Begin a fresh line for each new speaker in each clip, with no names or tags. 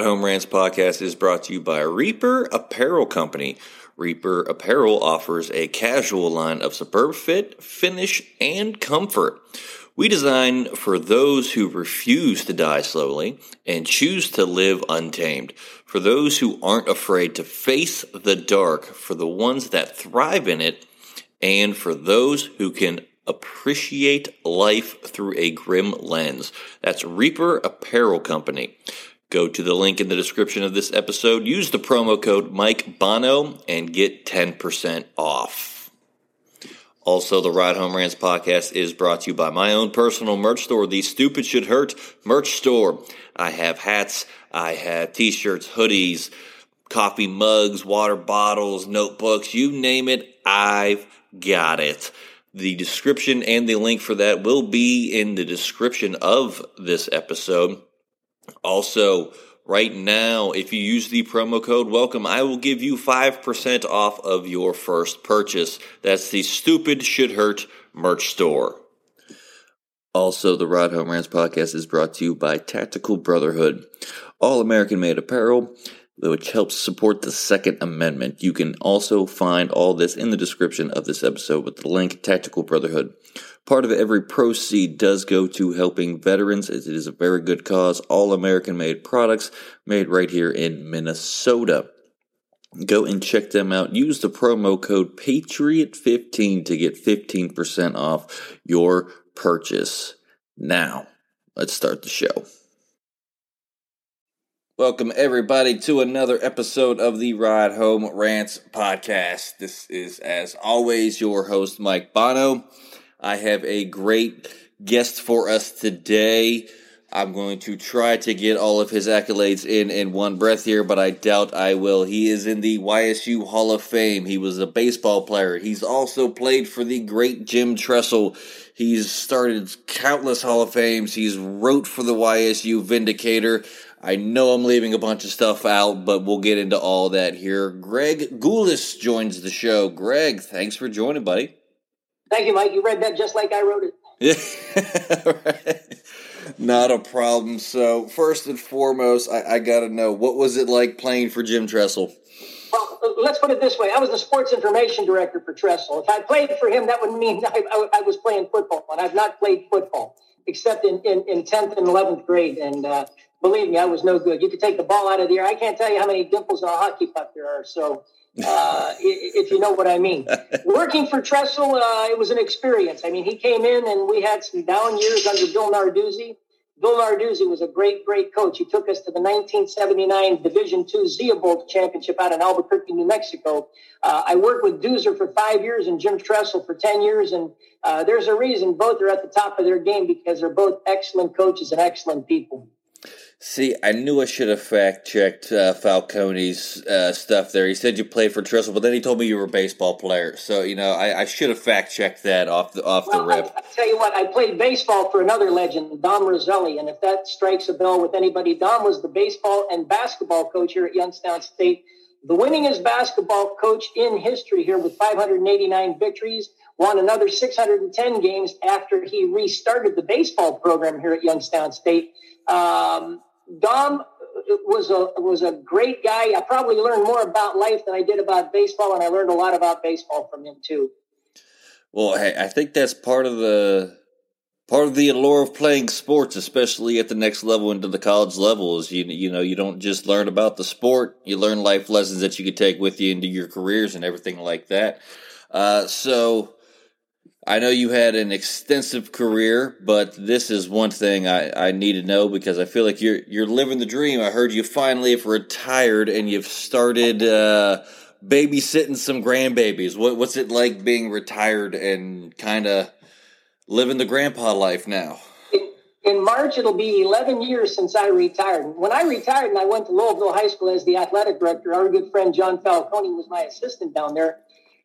Ride Home Rants podcast is brought to you by Reaper Apparel Company. Reaper Apparel offers a casual line of superb fit, finish, and comfort. We design for those who refuse to die slowly and choose to live untamed. For those who aren't afraid to face the dark, for the ones that thrive in it, and for those who can appreciate life through a grim lens. That's Reaper Apparel Company. Go to the link in the description of this episode, use the promo code Mike Bono, and get 10% off. Also, the Ride Home Rants podcast is brought to you by my own personal merch store, the Stupid Should Hurt merch store. I have hats, I have t shirts, hoodies, coffee mugs, water bottles, notebooks, you name it, I've got it. The description and the link for that will be in the description of this episode. Also, right now, if you use the promo code welcome, I will give you 5% off of your first purchase. That's the Stupid Should Hurt merch store. Also, the Ride Home Rants podcast is brought to you by Tactical Brotherhood, all American made apparel which helps support the Second Amendment. You can also find all this in the description of this episode with the link Tactical Brotherhood. Part of every proceed does go to helping veterans as it is a very good cause. All American made products made right here in Minnesota. Go and check them out. Use the promo code Patriot15 to get 15% off your purchase. Now, let's start the show. Welcome, everybody, to another episode of the Ride Home Rants podcast. This is, as always, your host, Mike Bono. I have a great guest for us today. I'm going to try to get all of his accolades in in one breath here, but I doubt I will. He is in the YSU Hall of Fame. He was a baseball player. He's also played for the great Jim Tressel. He's started countless Hall of Fames. He's wrote for the YSU Vindicator. I know I'm leaving a bunch of stuff out, but we'll get into all that here. Greg Gulas joins the show. Greg, thanks for joining, buddy.
Thank you, Mike. You read that just like I wrote it.
Yeah, right. Not a problem. So, first and foremost, I, I got to know what was it like playing for Jim Tressel?
Well, let's put it this way: I was the sports information director for Tressel. If I played for him, that would mean I, I, I was playing football, and I've not played football except in, in, in 10th and 11th grade. And uh, believe me, I was no good. You could take the ball out of the air. I can't tell you how many dimples on a hockey puck there are. So, uh, if you know what I mean. Working for Tressel, uh, it was an experience. I mean, he came in and we had some down years under Bill Narduzzi. Bill Narduzzi was a great, great coach. He took us to the 1979 Division II Zia Bowl Championship out in Albuquerque, New Mexico. Uh, I worked with Doozer for five years and Jim Tressel for 10 years. And uh, there's a reason both are at the top of their game because they're both excellent coaches and excellent people.
See, I knew I should have fact checked uh, Falcone's uh, stuff there. He said you played for Tressel, but then he told me you were a baseball player. So you know, I, I should have fact checked that off the off well, the rip.
I, I, tell you what, I played baseball for another legend, Dom Rosselli, and if that strikes a bell with anybody, Dom was the baseball and basketball coach here at Youngstown State, the winningest basketball coach in history here with 589 victories. Won another 610 games after he restarted the baseball program here at Youngstown State. Um, Dom was a was a great guy. I probably learned more about life than I did about baseball, and I learned a lot about baseball from him too.
Well, hey, I think that's part of the part of the allure of playing sports, especially at the next level into the college level. Is you you know you don't just learn about the sport; you learn life lessons that you could take with you into your careers and everything like that. Uh, so I know you had an extensive career, but this is one thing I, I need to know because I feel like you're you're living the dream. I heard you finally have retired and you've started uh, babysitting some grandbabies. What, what's it like being retired and kind of living the grandpa life now?
In March, it'll be 11 years since I retired. When I retired and I went to Lowellville High School as the athletic director, our good friend John Falcone was my assistant down there.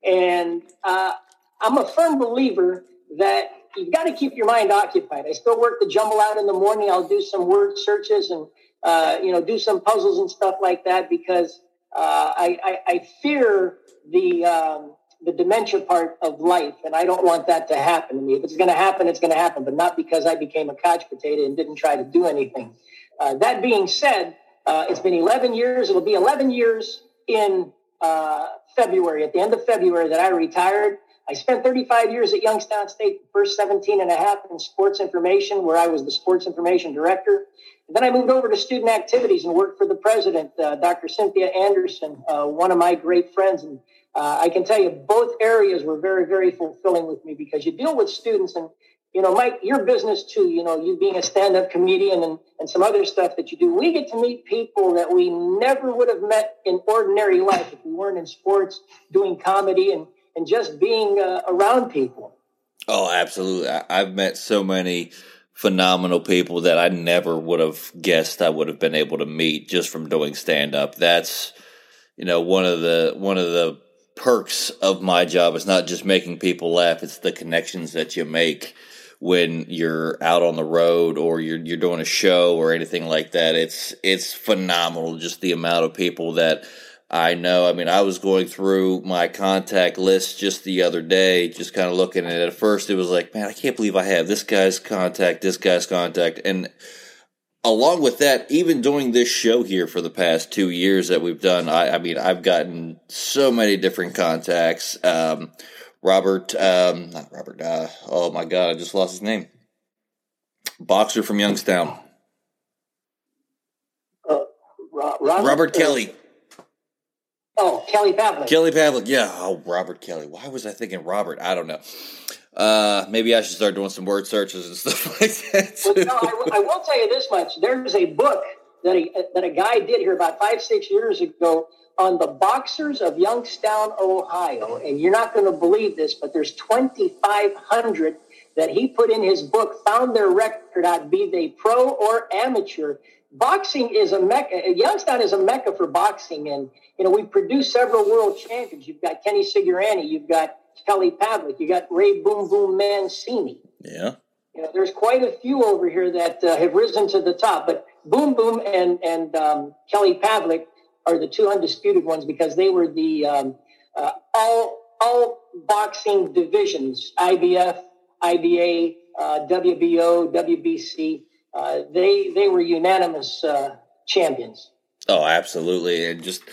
And uh, I'm a firm believer that you've got to keep your mind occupied. I still work the jumble out in the morning. I'll do some word searches and uh, you know do some puzzles and stuff like that because uh, I, I, I, fear the um, the dementia part of life, and I don't want that to happen to me. If it's going to happen, it's going to happen, but not because I became a couch potato and didn't try to do anything. Uh, that being said, Uh, it's been 11 years. It'll be 11 years in uh, February, at the end of February, that I retired. I spent 35 years at Youngstown State, first 17 and a half in sports information, where I was the sports information director. And then I moved over to student activities and worked for the president, uh, Dr. Cynthia Anderson, uh, one of my great friends. And uh, I can tell you both areas were very, very fulfilling with me because you deal with students and you know, Mike, your business too, you know, you being a stand up comedian and, and some other stuff that you do, we get to meet people that we never would have met in ordinary life if we weren't in sports, doing comedy, and, and just being uh, around people.
Oh, absolutely. I've met so many phenomenal people that I never would have guessed I would have been able to meet just from doing stand up. That's, you know, one of the, one of the, perks of my job is not just making people laugh it's the connections that you make when you're out on the road or you're you're doing a show or anything like that. It's it's phenomenal just the amount of people that I know. I mean, I was going through my contact list just the other day, just kind of looking at it. At first, it was like, man, I can't believe I have this guy's contact, this guy's contact, and along with that, even doing this show here for the past two years that we've done, I, I mean, I've gotten so many different contacts. Um, Robert, um, not Robert. Uh, oh my God, I just lost his name. Boxer from Youngstown.
Uh, Robert,
Robert Kelly.
Oh, Kelly Pavlik.
Kelly Pavlik, yeah. Oh, Robert Kelly. Why was I thinking Robert? I don't know. Uh, maybe I should start doing some word searches and stuff like that.
Well, no, I, I, will tell you this much: there's a book that a that a guy did here about five six years ago on the boxers of Youngstown, Ohio. And you're not going to believe this, but there's 2,500 that he put in his book, found their record out, be they pro or amateur. Boxing is a mecca. Youngstown is a mecca for boxing. And, you know, we've produced several world champions. You've got Kenny Cigarani. You've got Kelly Pavlik. You got Ray Boom Boom Mancini.
Yeah.
You know, there's quite a few over here that uh, have risen to the top. But Boom Boom and, and um, Kelly Pavlik are the two undisputed ones because they were the um, uh, all all boxing divisions: IBF, IBA, uh, WBO, WBC. Uh, they they were unanimous uh, champions.
Oh, absolutely, and just.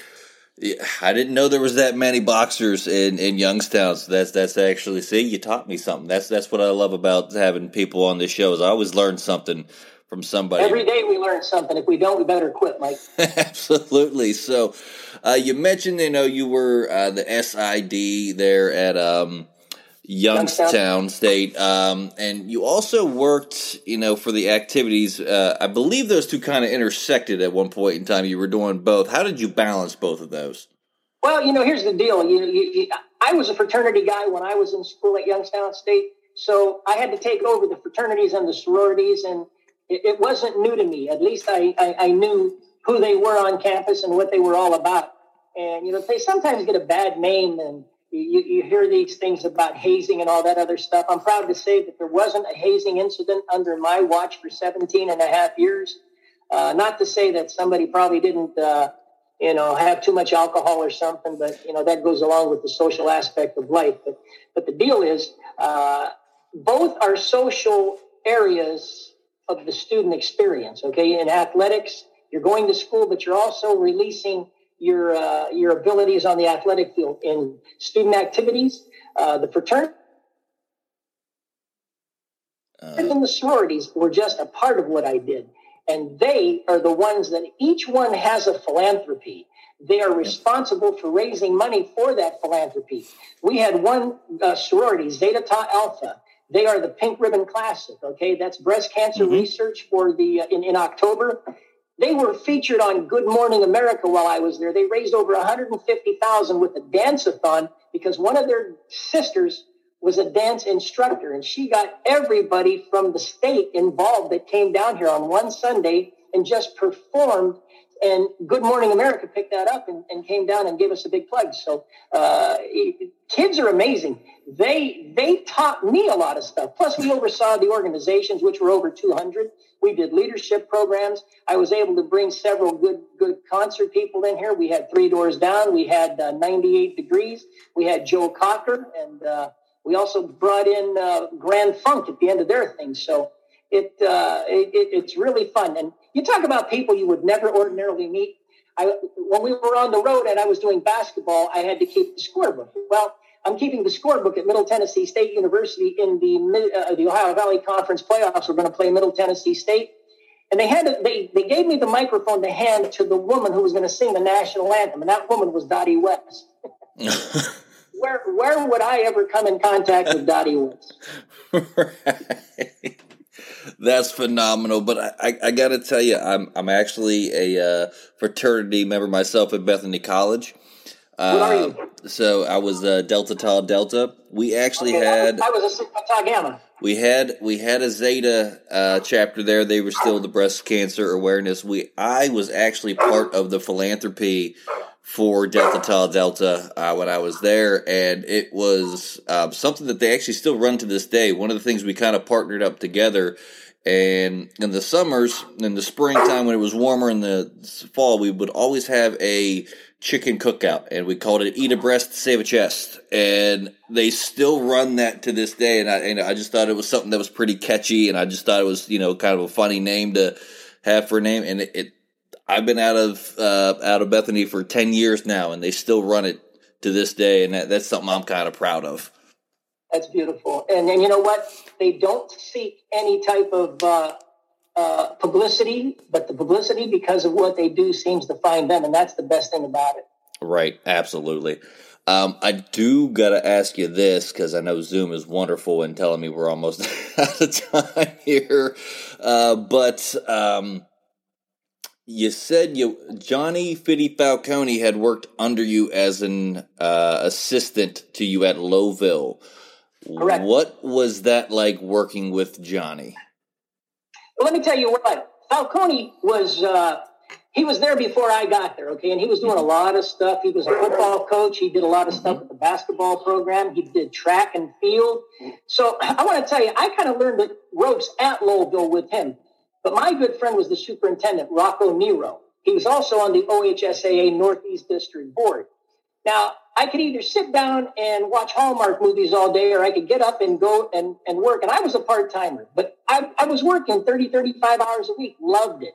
I didn't know there was that many boxers in, in Youngstown. So that's that's actually see you taught me something. That's that's what I love about having people on this show is I always learn something from somebody.
Every day we learn something. If we don't, we better quit, Mike.
Absolutely. So, uh, you mentioned, you know, you were uh, the SID there at um, Youngstown, Youngstown State, um, and you also worked, you know, for the activities. Uh, I believe those two kind of intersected at one point in time. You were doing both. How did you balance both of those?
Well, you know, here's the deal. You, you, you, I was a fraternity guy when I was in school at Youngstown State, so I had to take over the fraternities and the sororities and it, it wasn't new to me. At least I, I, I knew who they were on campus and what they were all about. And, you know, they sometimes get a bad name and you, you hear these things about hazing and all that other stuff. I'm proud to say that there wasn't a hazing incident under my watch for 17 and a half years. Uh, not to say that somebody probably didn't, uh, you know, have too much alcohol or something, but, you know, that goes along with the social aspect of life. But, but the deal is, uh, both are social areas of the student experience. Okay, in athletics, you're going to school, but you're also releasing your uh, your abilities on the athletic field. In student activities, uh, the fraternity uh, and the sororities were just a part of what I did, and they are the ones that each one has a philanthropy. They are responsible for raising money for that philanthropy. We had one uh, sorority, Zeta Tau Alpha, they are the Pink Ribbon Classic. Okay, that's breast cancer mm-hmm. research for the uh, in, in October. They were featured on Good Morning America while I was there. They raised over 150,000 with a dance-a-thon because one of their sisters was a dance instructor and she got everybody from the state involved that came down here on one Sunday and just performed and Good Morning America picked that up and, and came down and gave us a big plug. So uh, kids are amazing. They they taught me a lot of stuff. Plus, we oversaw the organizations, which were over 200. We did leadership programs. I was able to bring several good good concert people in here. We had Three Doors Down. We had uh, 98 Degrees. We had Joe Cocker, and uh, we also brought in uh, Grand Funk at the end of their thing. So it, uh, it, it's really fun. And you talk about people you would never ordinarily meet. I, when we were on the road and I was doing basketball, I had to keep the scorebook. Well, I'm keeping the scorebook at Middle Tennessee State University in the uh, the Ohio Valley Conference playoffs. We're going to play Middle Tennessee State, and they had to, they they gave me the microphone to hand to the woman who was going to sing the national anthem, and that woman was Dottie West. where where would I ever come in contact with Dottie West?
right. That's phenomenal. But I, I, I got to tell you, I'm I'm actually a uh, fraternity member myself at Bethany College. Uh, so I was uh, Delta Tau Delta. We actually okay, had
I was a Sigma Tau Gamma.
We had we had a Zeta uh, chapter there. They were still the breast cancer awareness. We I was actually part of the philanthropy for Delta Tau Delta uh, when I was there, and it was um, something that they actually still run to this day. One of the things we kind of partnered up together, and in the summers, in the springtime when it was warmer, in the fall, we would always have a chicken cookout, and we called it "Eat a Breast, Save a Chest," and they still run that to this day. And I, and I just thought it was something that was pretty catchy, and I just thought it was you know kind of a funny name to have for a name, and it, it I've been out of uh, out of Bethany for ten years now, and they still run it to this day, and that, that's something I'm kind of proud of.
That's beautiful, and and you know what? They don't seek any type of uh, uh, publicity, but the publicity because of what they do seems to find them, and that's the best thing about it.
Right, absolutely. Um, I do got to ask you this because I know Zoom is wonderful and telling me we're almost out of time here. Uh, but um, you said you Johnny Fitty Falcone had worked under you as an uh, assistant to you at Lowellville.
Correct.
What was that like working with Johnny?
Well, let me tell you what Falcone was. Uh, he was there before I got there, okay, and he was doing a mm-hmm. lot of stuff. He was a football coach. He did a lot of stuff with the basketball program. He did track and field. So I want to tell you, I kind of learned the ropes at Lowellville with him. But my good friend was the superintendent, Rocco Nero. He was also on the OHSAA Northeast District Board. Now, I could either sit down and watch Hallmark movies all day, or I could get up and go and, and work. And I was a part timer, but I, I was working 30, 35 hours a week, loved it.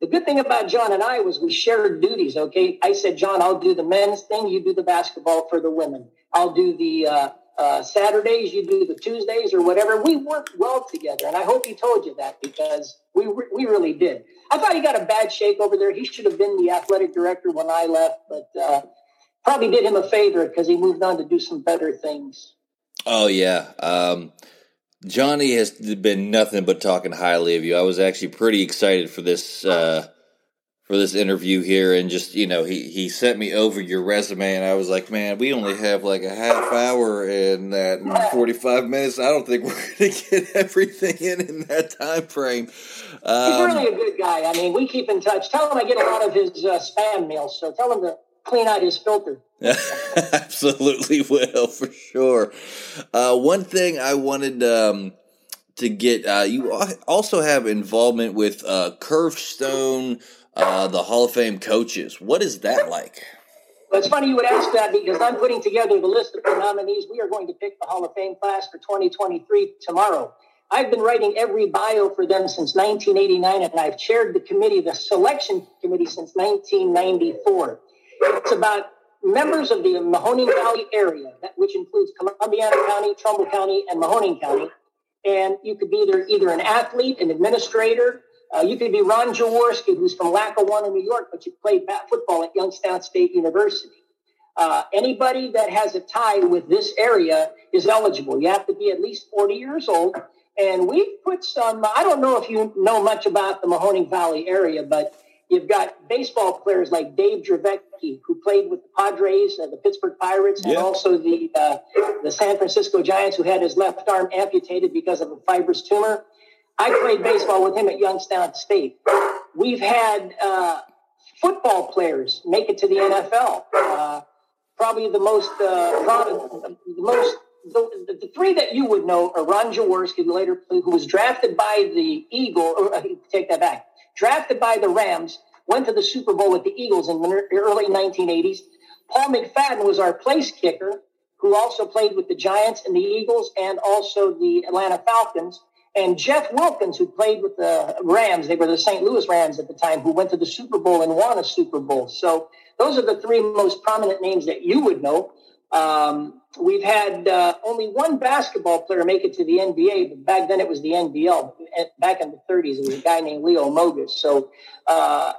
The good thing about John and I was we shared duties. Okay. I said, John, I'll do the men's thing. You do the basketball for the women. I'll do the, uh, uh, Saturdays, you do the Tuesdays or whatever. We worked well together. And I hope he told you that because we, re- we really did. I thought he got a bad shake over there. He should have been the athletic director when I left, but uh, probably did him a favor because he moved on to do some better things.
Oh, yeah. Um, Johnny has been nothing but talking highly of you. I was actually pretty excited for this. Uh, for this interview here and just you know he he sent me over your resume and I was like man we only have like a half hour and that in 45 minutes. I don't think we're going to get everything in in that time frame.
Um, he's really a good guy. I mean we keep in touch. Tell him I get a lot of his uh, spam mail so tell him to clean out his filter.
Absolutely will for sure. Uh, one thing I wanted um, to get uh, you also have involvement with uh, Curbstone uh, the Hall of Fame coaches. What is that like?
Well, it's funny you would ask that because I'm putting together the list of the nominees. We are going to pick the Hall of Fame class for 2023 tomorrow. I've been writing every bio for them since 1989, and I've chaired the committee, the selection committee, since 1994. It's about members of the Mahoning Valley area, which includes Columbiana County, Trumbull County, and Mahoning County. And you could be either, either an athlete, an administrator, uh, you could be Ron Jaworski, who's from Lackawanna, New York, but you played football at Youngstown State University. Uh, anybody that has a tie with this area is eligible. You have to be at least 40 years old. And we've put some, I don't know if you know much about the Mahoning Valley area, but you've got baseball players like Dave Dravecky, who played with the Padres, uh, the Pittsburgh Pirates, and also the, uh, the San Francisco Giants, who had his left arm amputated because of a fibrous tumor. I played baseball with him at Youngstown State. We've had uh, football players make it to the NFL. Uh, probably the most, uh, the most, the, the, three that you would know are Ron Jaworski, later who was drafted by the Eagle. Or, uh, take that back. Drafted by the Rams, went to the Super Bowl with the Eagles in the early 1980s. Paul McFadden was our place kicker, who also played with the Giants and the Eagles and also the Atlanta Falcons. And Jeff Wilkins, who played with the Rams, they were the St. Louis Rams at the time, who went to the Super Bowl and won a Super Bowl. So those are the three most prominent names that you would know. Um, we've had uh, only one basketball player make it to the NBA, but back then it was the NBL. Back in the 30s, it was a guy named Leo Mogus. So uh,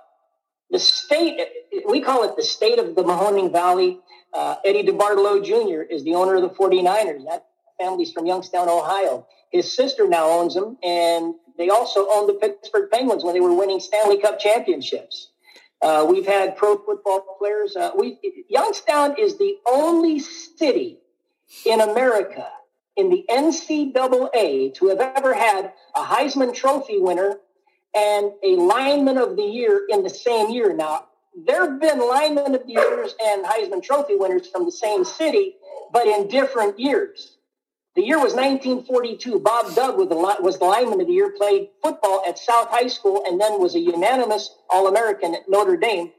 the state, we call it the state of the Mahoning Valley. Uh, Eddie DeBartolo Jr. is the owner of the 49ers. That family's from Youngstown, Ohio. His sister now owns them, and they also owned the Pittsburgh Penguins when they were winning Stanley Cup championships. Uh, we've had pro football players. Uh, we Youngstown is the only city in America in the NCAA to have ever had a Heisman Trophy winner and a lineman of the year in the same year. Now, there have been lineman of the years and Heisman Trophy winners from the same city, but in different years. The year was 1942. Bob Dove was the, lineman of the year, played football at South High School, and then was a unanimous All American at Notre Dame.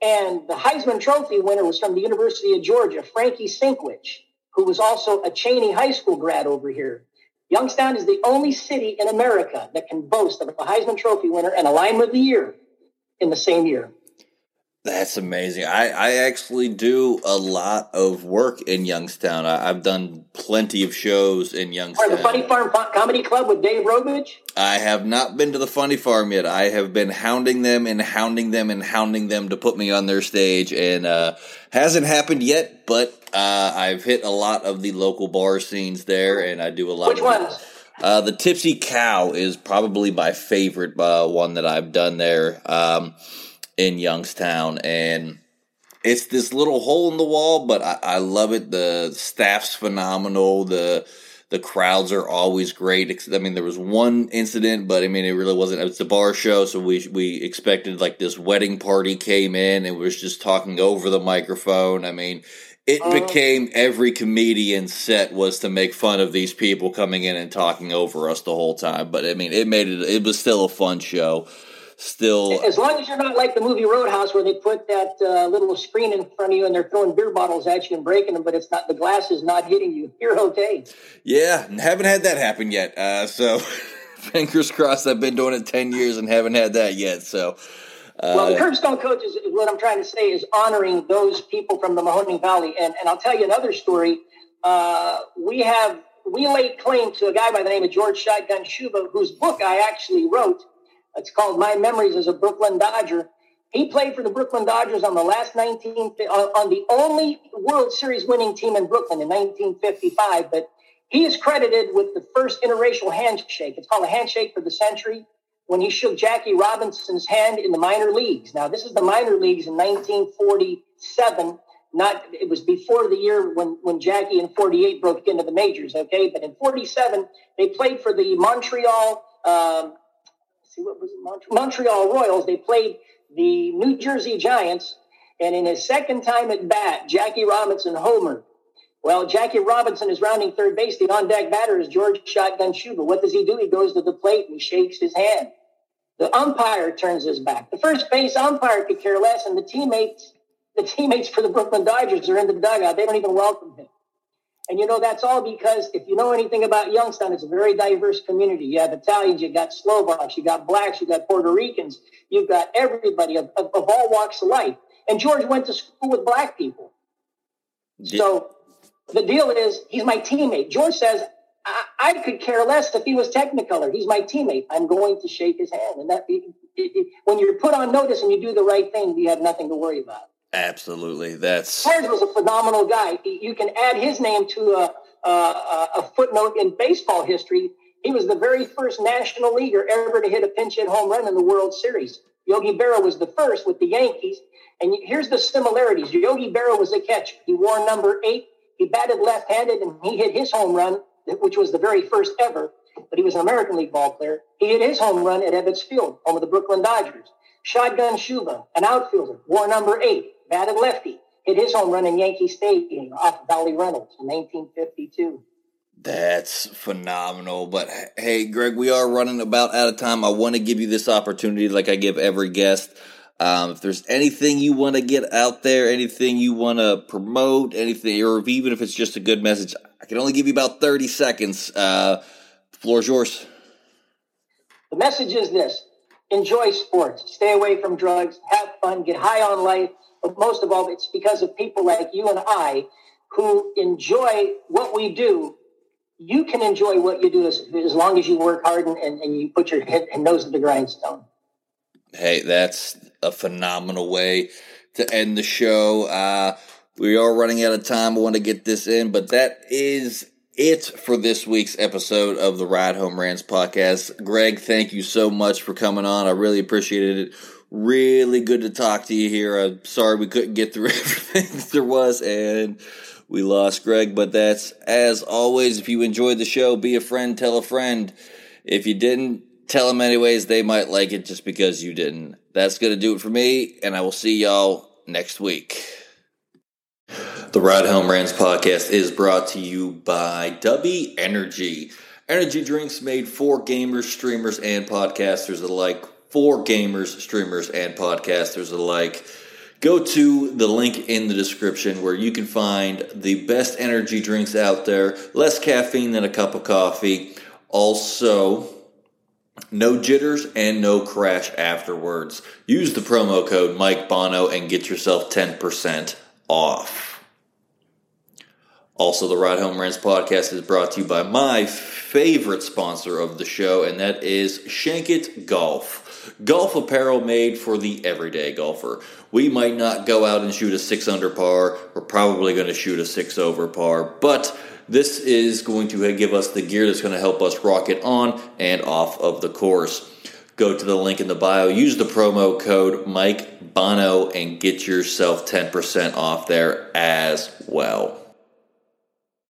And the Heisman Trophy winner was from the University of Georgia, Frankie Sinkwich, who was also a Chaney High School grad over here. Youngstown is the only city in America that can boast of a Heisman Trophy winner and a lineman of the year in the same year.
That's amazing. I, I actually do a lot of work in Youngstown. I, have done plenty of shows in Youngstown.
Or the Funny Farm Comedy Club with Dave Rogovich?
I have not been to the Funny Farm yet. I have been hounding them and hounding them and hounding them to put me on their stage, and uh, hasn't happened yet. But uh, I've hit a lot of the local bar scenes there, and I do a lot.
Which
of
ones?
Uh, the Tipsy Cow is probably my favorite uh, one that I've done there. Um, in Youngstown, and it's this little hole in the wall, but I, I love it. The staff's phenomenal. The the crowds are always great. I mean, there was one incident, but I mean, it really wasn't. It's a bar show, so we we expected like this wedding party came in and was just talking over the microphone. I mean, it uh, became every comedian set was to make fun of these people coming in and talking over us the whole time. But I mean, it made it. It was still a fun show still.
As long as you're not like the movie Roadhouse, where they put that uh, little screen in front of you and they're throwing beer bottles at you and breaking them, but it's not the glass is not hitting you. You're okay.
Yeah, haven't had that happen yet. Uh, so fingers crossed. I've been doing it ten years and haven't had that yet. So.
Uh, well, the Curbstone Coach is what I'm trying to say is honoring those people from the Mahoning Valley. And, and I'll tell you another story. Uh, we have we laid claim to a guy by the name of George Shotgun Shuba, whose book I actually wrote it's called My Memories as a Brooklyn Dodger. He played for the Brooklyn Dodgers on the last 19 on the only World Series winning team in Brooklyn in 1955. But he is credited with the first interracial handshake. It's called a handshake for the century when he shook Jackie Robinson's hand in the minor leagues. Now, this is the minor leagues in 1947. Not it was before the year when when Jackie in 48 broke into the majors. Okay, but in 47 they played for the Montreal. Um, see what was Montreal? Montreal Royals. They played the New Jersey Giants, and in his second time at bat, Jackie Robinson homered. Well, Jackie Robinson is rounding third base. The on deck batter is George Shotgun Shuba. What does he do? He goes to the plate and he shakes his hand. The umpire turns his back. The first base umpire could care less, and the teammates, the teammates for the Brooklyn Dodgers are in the dugout. They don't even welcome him. And you know, that's all because if you know anything about Youngstown, it's a very diverse community. You have Italians, you got Slovaks, you got blacks, you got Puerto Ricans, you've got everybody of, of, of all walks of life. And George went to school with black people. Yeah. So the deal is, he's my teammate. George says, I, I, could care less if he was Technicolor. He's my teammate. I'm going to shake his hand. And that, it, it, when you're put on notice and you do the right thing, you have nothing to worry about.
Absolutely, that's.
George was a phenomenal guy. You can add his name to a, a, a footnote in baseball history. He was the very first national leaguer ever to hit a pinch hit home run in the World Series. Yogi Berra was the first with the Yankees. And here's the similarities. Yogi Berra was a catcher. He wore number eight. He batted left-handed, and he hit his home run, which was the very first ever. But he was an American League ball player. He hit his home run at Ebbets Field, home of the Brooklyn Dodgers. Shotgun Shuba, an outfielder, wore number eight batted lefty, hit his home run in Yankee Stadium off Allie Reynolds in 1952.
That's phenomenal. But hey, Greg, we are running about out of time. I want to give you this opportunity, like I give every guest. Um, if there's anything you want to get out there, anything you want to promote, anything, or even if it's just a good message, I can only give you about 30 seconds. Uh, floor is yours.
The message is this enjoy sports, stay away from drugs, have fun, get high on life. But most of all, it's because of people like you and I who enjoy what we do. You can enjoy what you do as, as long as you work hard and, and, and you put your head and nose to the grindstone.
Hey, that's a phenomenal way to end the show. Uh, we are running out of time. I want to get this in, but that is it for this week's episode of the Ride Home Rants podcast. Greg, thank you so much for coming on. I really appreciated it. Really good to talk to you here. I'm sorry we couldn't get through everything that there was and we lost Greg, but that's as always. If you enjoyed the show, be a friend, tell a friend. If you didn't, tell them anyways. They might like it just because you didn't. That's to do it for me, and I will see y'all next week. The Ride Home Rants podcast is brought to you by Dubby Energy. Energy drinks made for gamers, streamers, and podcasters alike. For gamers, streamers, and podcasters alike. Go to the link in the description where you can find the best energy drinks out there. Less caffeine than a cup of coffee. Also, no jitters and no crash afterwards. Use the promo code Mike Bono and get yourself 10% off. Also, the Ride Home Rants podcast is brought to you by my favorite sponsor of the show, and that is Shankit Golf. Golf apparel made for the everyday golfer. We might not go out and shoot a six under par. We're probably going to shoot a six over par, but this is going to give us the gear that's going to help us rock it on and off of the course. Go to the link in the bio, use the promo code Mike Bono, and get yourself 10% off there as well.